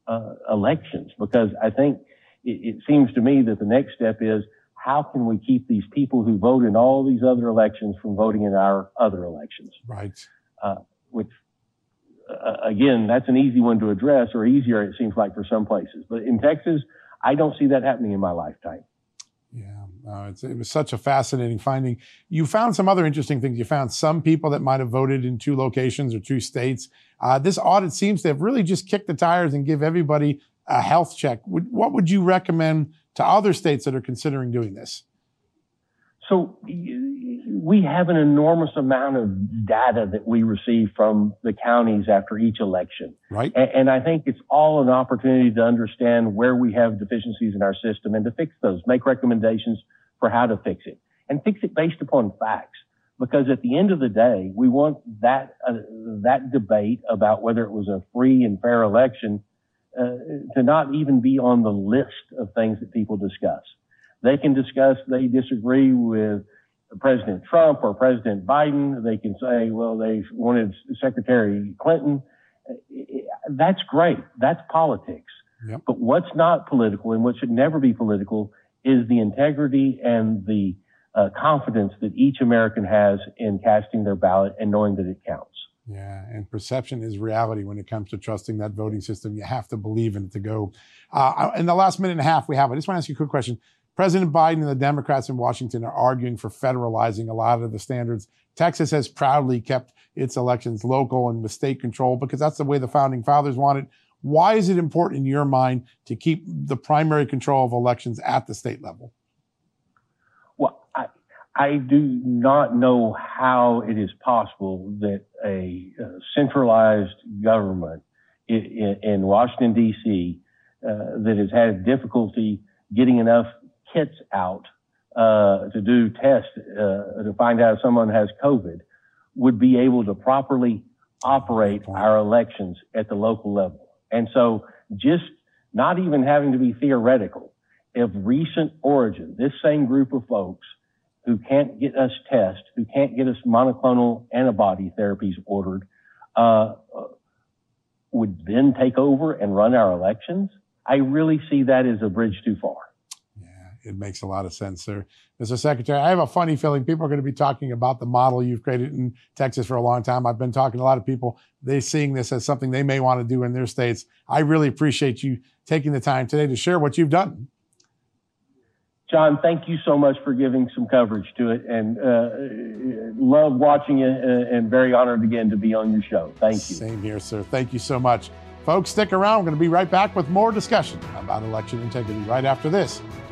uh, elections because I think it, it seems to me that the next step is how can we keep these people who vote in all these other elections from voting in our other elections? Right. Uh, which uh, again, that's an easy one to address, or easier it seems like for some places. But in Texas, I don't see that happening in my lifetime. Yeah, uh, it was such a fascinating finding. You found some other interesting things. You found some people that might have voted in two locations or two states. Uh, this audit seems to have really just kicked the tires and give everybody a health check. what would you recommend to other states that are considering doing this? So we have an enormous amount of data that we receive from the counties after each election. Right. And, and, I think it's all an opportunity to understand where we have deficiencies in our system and to fix those, make recommendations for how to fix it and fix it based upon facts. Because at the end of the day, we want that, uh, that debate about whether it was a free and fair election uh, to not even be on the list of things that people discuss. They can discuss they disagree with President Trump or President Biden. They can say, well, they wanted Secretary Clinton. That's great. That's politics. Yep. But what's not political and what should never be political is the integrity and the uh, confidence that each American has in casting their ballot and knowing that it counts. Yeah, and perception is reality when it comes to trusting that voting system. You have to believe in it to go. Uh, in the last minute and a half we have, I just want to ask you a quick question. President Biden and the Democrats in Washington are arguing for federalizing a lot of the standards. Texas has proudly kept its elections local and with state control because that's the way the founding fathers wanted. Why is it important in your mind to keep the primary control of elections at the state level? Well, I, I do not know how it is possible that a, centralized government in, in Washington, D.C., uh, that has had difficulty getting enough kits out uh, to do tests uh, to find out if someone has COVID would be able to properly operate our elections at the local level. And so just not even having to be theoretical, of recent origin, this same group of folks who can't get us tests, who can't get us monoclonal antibody therapies ordered, uh, would then take over and run our elections. I really see that as a bridge too far it makes a lot of sense, sir. Mr. Secretary, I have a funny feeling people are going to be talking about the model you've created in Texas for a long time. I've been talking to a lot of people. They're seeing this as something they may want to do in their states. I really appreciate you taking the time today to share what you've done. John, thank you so much for giving some coverage to it and uh, love watching it uh, and very honored again to be on your show. Thank you. Same here, sir. Thank you so much. Folks, stick around. We're going to be right back with more discussion about election integrity right after this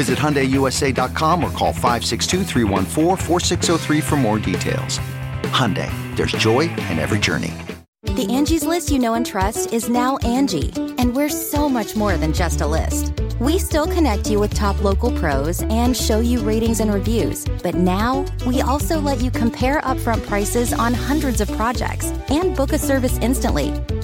Visit HyundaiUSA.com or call 562 for more details. Hyundai, there's joy in every journey. The Angie's list you know and trust is now Angie, and we're so much more than just a list. We still connect you with top local pros and show you ratings and reviews, but now we also let you compare upfront prices on hundreds of projects and book a service instantly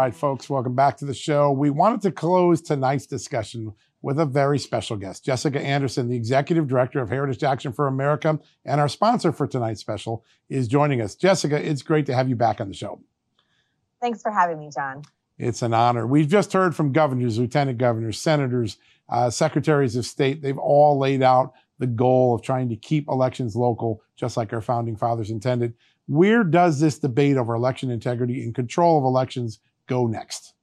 Right, folks, welcome back to the show. We wanted to close tonight's discussion with a very special guest, Jessica Anderson, the executive director of Heritage Action for America, and our sponsor for tonight's special is joining us. Jessica, it's great to have you back on the show. Thanks for having me, John. It's an honor. We've just heard from governors, lieutenant governors, senators, uh, secretaries of state. They've all laid out the goal of trying to keep elections local, just like our founding fathers intended. Where does this debate over election integrity and control of elections go next?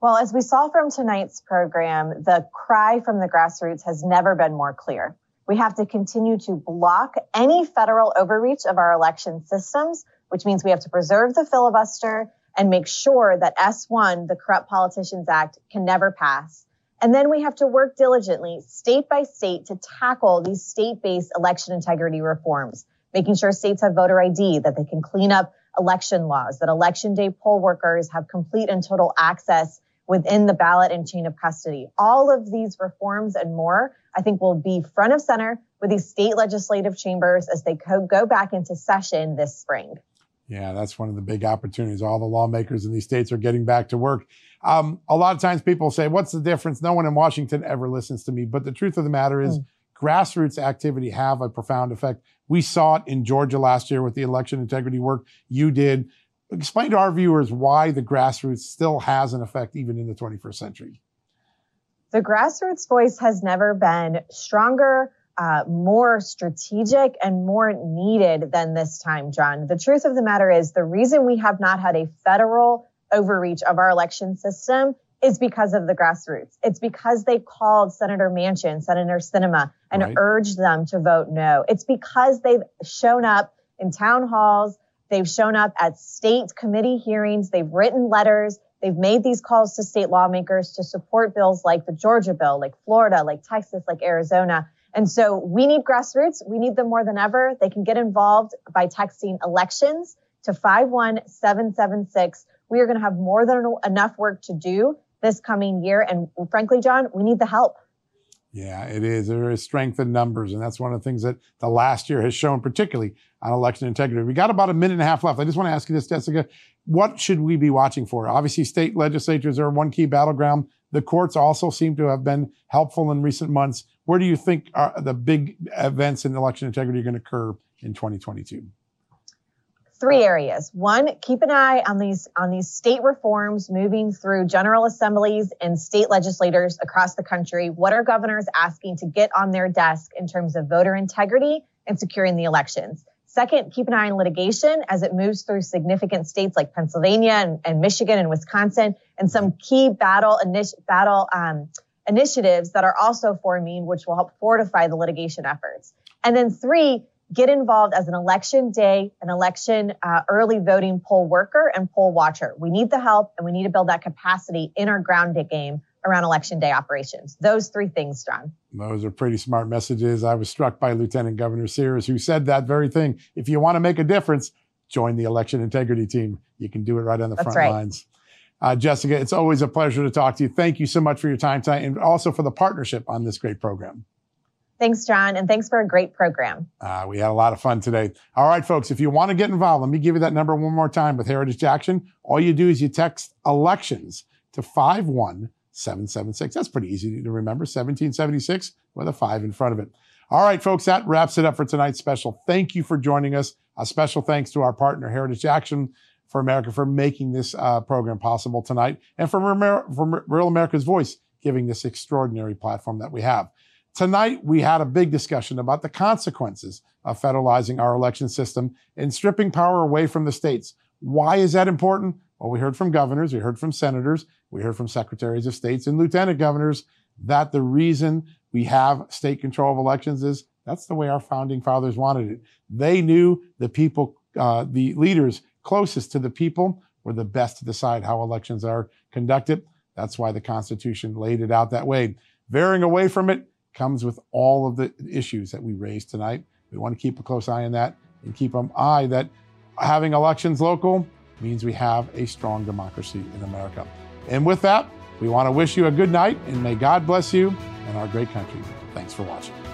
Well, as we saw from tonight's program, the cry from the grassroots has never been more clear. We have to continue to block any federal overreach of our election systems, which means we have to preserve the filibuster and make sure that S1, the Corrupt Politicians Act, can never pass. And then we have to work diligently, state by state, to tackle these state based election integrity reforms, making sure states have voter ID, that they can clean up election laws, that election day poll workers have complete and total access within the ballot and chain of custody. All of these reforms and more, I think will be front of center with these state legislative chambers as they co- go back into session this spring. Yeah, that's one of the big opportunities. All the lawmakers in these states are getting back to work. Um, a lot of times people say, What's the difference? No one in Washington ever listens to me. But the truth of the matter is, mm. Grassroots activity have a profound effect. We saw it in Georgia last year with the election integrity work you did. Explain to our viewers why the grassroots still has an effect even in the 21st century. The grassroots voice has never been stronger, uh, more strategic, and more needed than this time, John. The truth of the matter is the reason we have not had a federal overreach of our election system is because of the grassroots. It's because they called Senator Manchin, Senator Sinema, and right. urged them to vote no. It's because they've shown up in town halls, they've shown up at state committee hearings, they've written letters, they've made these calls to state lawmakers to support bills like the Georgia bill, like Florida, like Texas, like Arizona. And so we need grassroots. We need them more than ever. They can get involved by texting elections to 51776. We are going to have more than enough work to do this coming year. And frankly, John, we need the help. Yeah, it is. There is strength in numbers. And that's one of the things that the last year has shown, particularly on election integrity. We got about a minute and a half left. I just want to ask you this, Jessica. What should we be watching for? Obviously, state legislatures are one key battleground. The courts also seem to have been helpful in recent months. Where do you think uh, the big events in election integrity are going to occur in 2022? Three areas. One, keep an eye on these on these state reforms moving through general assemblies and state legislators across the country. What are governors asking to get on their desk in terms of voter integrity and securing the elections? Second, keep an eye on litigation as it moves through significant states like Pennsylvania and, and Michigan and Wisconsin, and some key battle initi- battle um, initiatives that are also forming, which will help fortify the litigation efforts. And then three, get involved as an election day, an election uh, early voting poll worker and poll watcher. We need the help and we need to build that capacity in our ground game around election day operations. Those three things, John. Those are pretty smart messages. I was struck by Lieutenant Governor Sears, who said that very thing. If you want to make a difference, join the election integrity team. You can do it right on the That's front right. lines. Uh, Jessica, it's always a pleasure to talk to you. Thank you so much for your time tonight and also for the partnership on this great program. Thanks, John, and thanks for a great program. Uh, we had a lot of fun today. All right, folks, if you want to get involved, let me give you that number one more time with Heritage Action. All you do is you text elections to 51776. That's pretty easy to remember 1776 with a five in front of it. All right, folks, that wraps it up for tonight's special. Thank you for joining us. A special thanks to our partner, Heritage Action for America, for making this uh, program possible tonight, and for, Real America's Voice giving this extraordinary platform that we have. Tonight, we had a big discussion about the consequences of federalizing our election system and stripping power away from the states. Why is that important? Well, we heard from governors, we heard from senators, we heard from secretaries of states and lieutenant governors that the reason we have state control of elections is that's the way our founding fathers wanted it. They knew the people, uh, the leaders closest to the people were the best to decide how elections are conducted. That's why the Constitution laid it out that way. Veering away from it comes with all of the issues that we raised tonight. We want to keep a close eye on that and keep an eye that having elections local means we have a strong democracy in America. And with that, we want to wish you a good night and may God bless you and our great country. Thanks for watching.